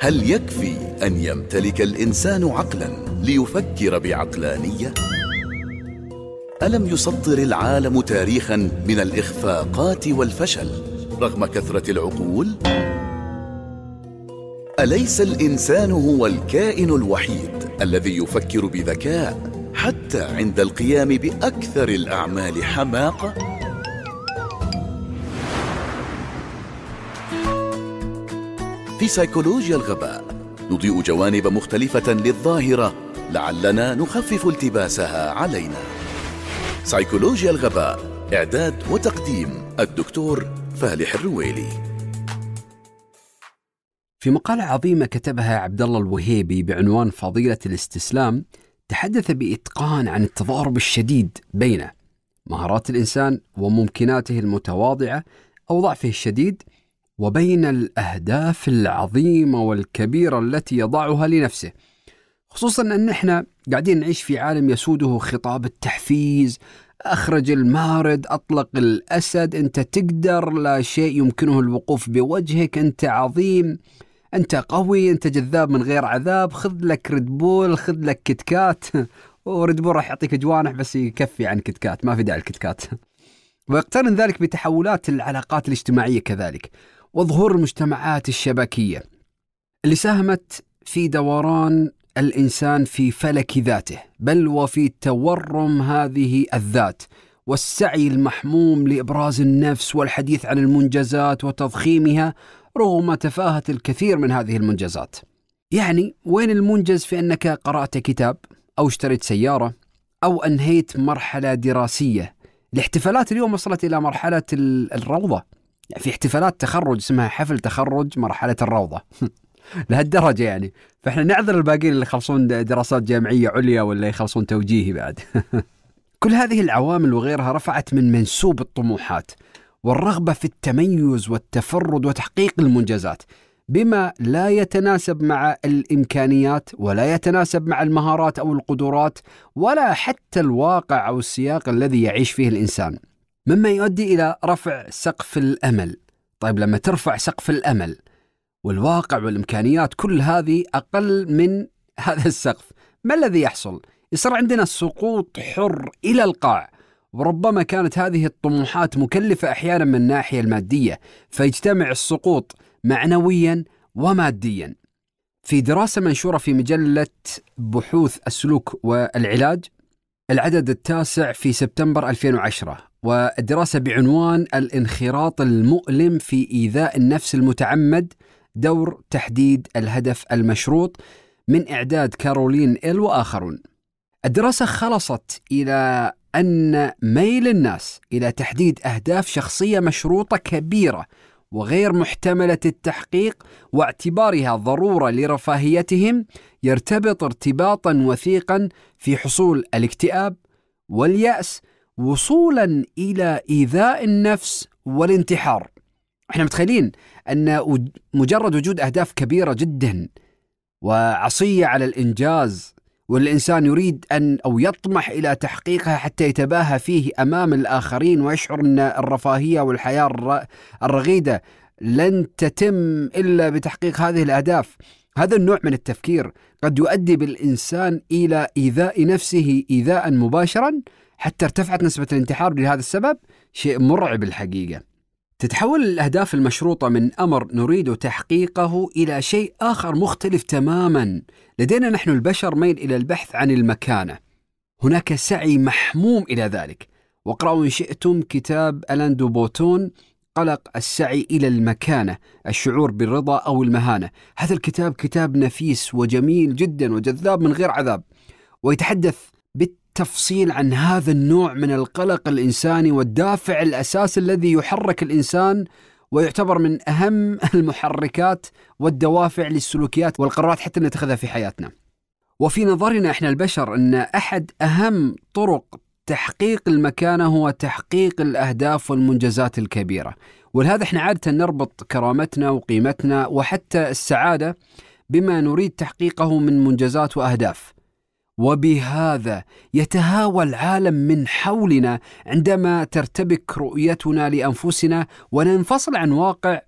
هل يكفي أن يمتلك الإنسان عقلا ليفكر بعقلانية؟ ألم يسطر العالم تاريخا من الإخفاقات والفشل رغم كثرة العقول؟ أليس الإنسان هو الكائن الوحيد الذي يفكر بذكاء حتى عند القيام بأكثر الأعمال حماقة؟ في سيكولوجيا الغباء نضيء جوانب مختلفة للظاهرة لعلنا نخفف التباسها علينا. سيكولوجيا الغباء إعداد وتقديم الدكتور فالح الرويلي. في مقالة عظيمة كتبها عبد الله الوهيبي بعنوان فضيلة الاستسلام تحدث بإتقان عن التضارب الشديد بين مهارات الإنسان وممكناته المتواضعة أو ضعفه الشديد وبين الأهداف العظيمة والكبيرة التي يضعها لنفسه خصوصا أن إحنا قاعدين نعيش في عالم يسوده خطاب التحفيز أخرج المارد أطلق الأسد أنت تقدر لا شيء يمكنه الوقوف بوجهك أنت عظيم أنت قوي أنت جذاب من غير عذاب خذ لك ريدبول خذ لك كتكات وريدبول راح يعطيك جوانح بس يكفي عن كتكات ما في داعي الكتكات ويقترن ذلك بتحولات العلاقات الاجتماعية كذلك. وظهور المجتمعات الشبكية اللي ساهمت في دوران الإنسان في فلك ذاته بل وفي تورم هذه الذات والسعي المحموم لإبراز النفس والحديث عن المنجزات وتضخيمها رغم تفاهة الكثير من هذه المنجزات. يعني وين المنجز في أنك قرأت كتاب أو اشتريت سيارة أو أنهيت مرحلة دراسية؟ الاحتفالات اليوم وصلت إلى مرحلة الروضة. يعني في احتفالات تخرج اسمها حفل تخرج مرحلة الروضة. لهالدرجة يعني. فإحنا نعذر الباقيين اللي يخلصون دراسات جامعية عليا ولا يخلصون توجيهي بعد. كل هذه العوامل وغيرها رفعت من منسوب الطموحات والرغبة في التميز والتفرد وتحقيق المنجزات بما لا يتناسب مع الإمكانيات ولا يتناسب مع المهارات أو القدرات ولا حتى الواقع أو السياق الذي يعيش فيه الإنسان. مما يؤدي إلى رفع سقف الأمل. طيب لما ترفع سقف الأمل والواقع والإمكانيات كل هذه أقل من هذا السقف، ما الذي يحصل؟ يصير عندنا سقوط حر إلى القاع. وربما كانت هذه الطموحات مكلفة أحيانا من الناحية المادية، فيجتمع السقوط معنويا وماديا. في دراسة منشورة في مجلة بحوث السلوك والعلاج العدد التاسع في سبتمبر 2010 والدراسة بعنوان الانخراط المؤلم في إيذاء النفس المتعمد دور تحديد الهدف المشروط من إعداد كارولين ال وآخرون. الدراسة خلصت إلى أن ميل الناس إلى تحديد أهداف شخصية مشروطة كبيرة وغير محتملة التحقيق واعتبارها ضرورة لرفاهيتهم يرتبط ارتباطا وثيقا في حصول الاكتئاب واليأس وصولا إلى إيذاء النفس والانتحار. إحنا متخيلين أن مجرد وجود أهداف كبيرة جدا وعصية على الإنجاز والإنسان يريد أن أو يطمح إلى تحقيقها حتى يتباهى فيه أمام الآخرين ويشعر أن الرفاهية والحياة الرغيدة لن تتم إلا بتحقيق هذه الأهداف هذا النوع من التفكير قد يؤدي بالإنسان إلى إيذاء نفسه إيذاء مباشرا حتى ارتفعت نسبة الانتحار لهذا السبب شيء مرعب الحقيقة. تتحول الأهداف المشروطة من أمر نريد تحقيقه إلى شيء آخر مختلف تماما. لدينا نحن البشر ميل إلى البحث عن المكانة. هناك سعي محموم إلى ذلك. واقرأوا إن شئتم كتاب ألان بوتون قلق السعي إلى المكانة الشعور بالرضا أو المهانة. هذا الكتاب كتاب نفيس وجميل جدا وجذاب من غير عذاب. ويتحدث بالتفصيل عن هذا النوع من القلق الإنساني والدافع الأساسي الذي يحرك الإنسان ويعتبر من أهم المحركات والدوافع للسلوكيات والقرارات حتى نتخذها في حياتنا. وفي نظرنا إحنا البشر أن أحد أهم طرق تحقيق المكانة هو تحقيق الأهداف والمنجزات الكبيرة. ولهذا إحنا عادة نربط كرامتنا وقيمتنا وحتى السعادة بما نريد تحقيقه من منجزات وأهداف. وبهذا يتهاوى العالم من حولنا عندما ترتبك رؤيتنا لأنفسنا وننفصل عن واقع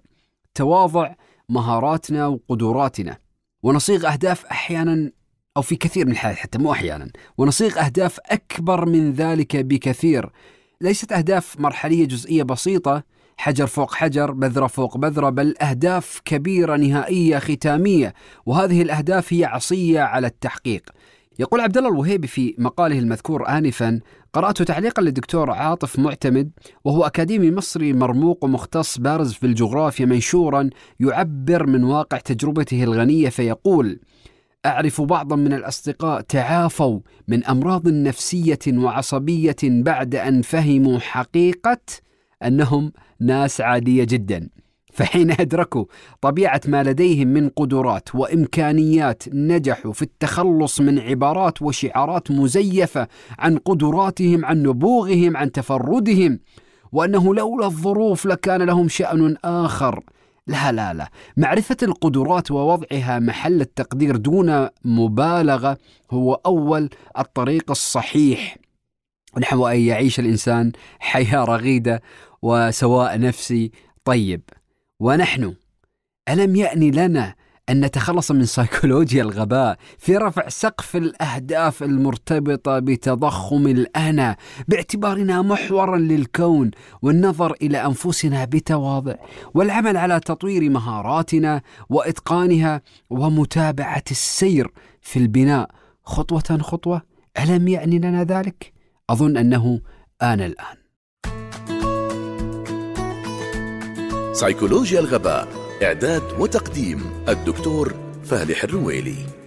تواضع مهاراتنا وقدراتنا. ونصيغ أهداف أحيانا أو في كثير من الحالات حتى مو أحيانا. ونصيغ أهداف أكبر من ذلك بكثير. ليست أهداف مرحلية جزئية بسيطة حجر فوق حجر بذرة فوق بذرة بل أهداف كبيرة نهائية ختامية. وهذه الأهداف هي عصية على التحقيق. يقول عبد الله الوهيبي في مقاله المذكور آنفا قرأت تعليقا للدكتور عاطف معتمد وهو أكاديمي مصري مرموق ومختص بارز في الجغرافيا منشورا يعبر من واقع تجربته الغنية فيقول أعرف بعضا من الأصدقاء تعافوا من أمراض نفسية وعصبية بعد أن فهموا حقيقة أنهم ناس عادية جدا. فحين أدركوا طبيعة ما لديهم من قدرات وإمكانيات نجحوا في التخلص من عبارات وشعارات مزيفة عن قدراتهم عن نبوغهم عن تفردهم وأنه لولا الظروف لكان لهم شأن آخر. لا لا لا. معرفة القدرات ووضعها محل التقدير دون مبالغة هو أول الطريق الصحيح. نحو أن يعيش الإنسان حياة رغيدة وسواء نفسي طيب. ونحن ألم يأني لنا أن نتخلص من سيكولوجيا الغباء في رفع سقف الأهداف المرتبطة بتضخم الأنا باعتبارنا محورا للكون والنظر إلى أنفسنا بتواضع والعمل على تطوير مهاراتنا وإتقانها ومتابعة السير في البناء خطوة خطوة ألم يعني لنا ذلك؟ أظن أنه آن الآن سيكولوجيا الغباء إعداد وتقديم الدكتور فالح الرويلي.